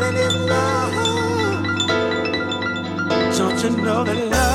love. Don't you know that love's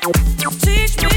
Teach me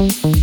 destiny